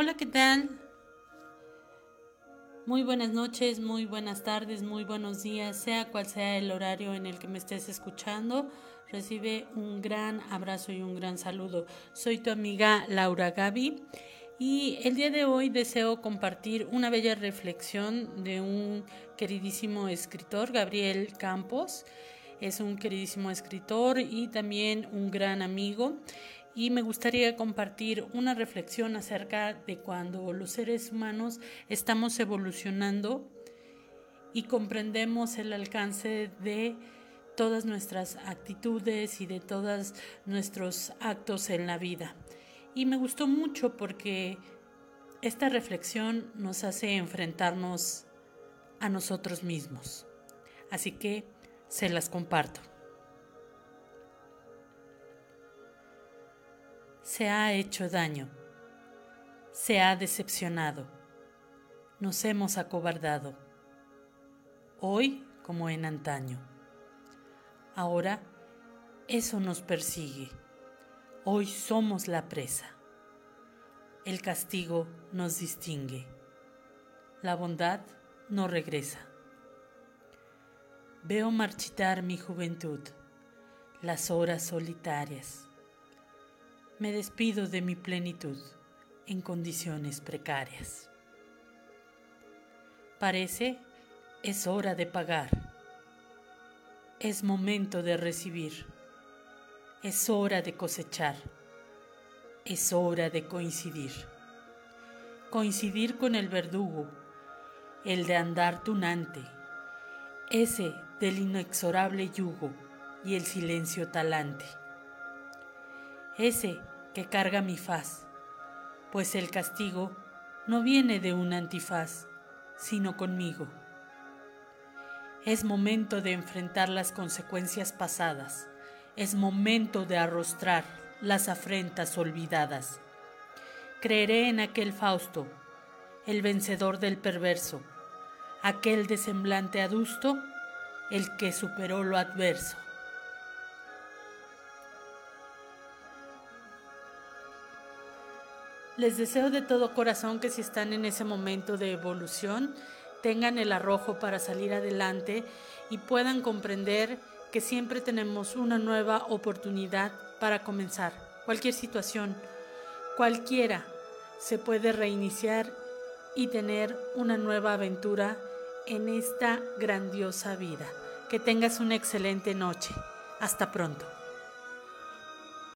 Hola, ¿qué tal? Muy buenas noches, muy buenas tardes, muy buenos días, sea cual sea el horario en el que me estés escuchando. Recibe un gran abrazo y un gran saludo. Soy tu amiga Laura Gaby y el día de hoy deseo compartir una bella reflexión de un queridísimo escritor, Gabriel Campos. Es un queridísimo escritor y también un gran amigo y me gustaría compartir una reflexión acerca de cuando los seres humanos estamos evolucionando y comprendemos el alcance de todas nuestras actitudes y de todos nuestros actos en la vida. Y me gustó mucho porque esta reflexión nos hace enfrentarnos a nosotros mismos. Así que se las comparto. Se ha hecho daño, se ha decepcionado, nos hemos acobardado, hoy como en antaño. Ahora eso nos persigue, hoy somos la presa, el castigo nos distingue, la bondad no regresa. Veo marchitar mi juventud, las horas solitarias me despido de mi plenitud en condiciones precarias. Parece es hora de pagar, es momento de recibir, es hora de cosechar, es hora de coincidir. Coincidir con el verdugo, el de andar tunante, ese del inexorable yugo y el silencio talante ese que carga mi faz, pues el castigo no viene de un antifaz, sino conmigo. Es momento de enfrentar las consecuencias pasadas, es momento de arrostrar las afrentas olvidadas. Creeré en aquel Fausto, el vencedor del perverso, aquel de semblante adusto, el que superó lo adverso. Les deseo de todo corazón que si están en ese momento de evolución, tengan el arrojo para salir adelante y puedan comprender que siempre tenemos una nueva oportunidad para comenzar. Cualquier situación, cualquiera, se puede reiniciar y tener una nueva aventura en esta grandiosa vida. Que tengas una excelente noche. Hasta pronto.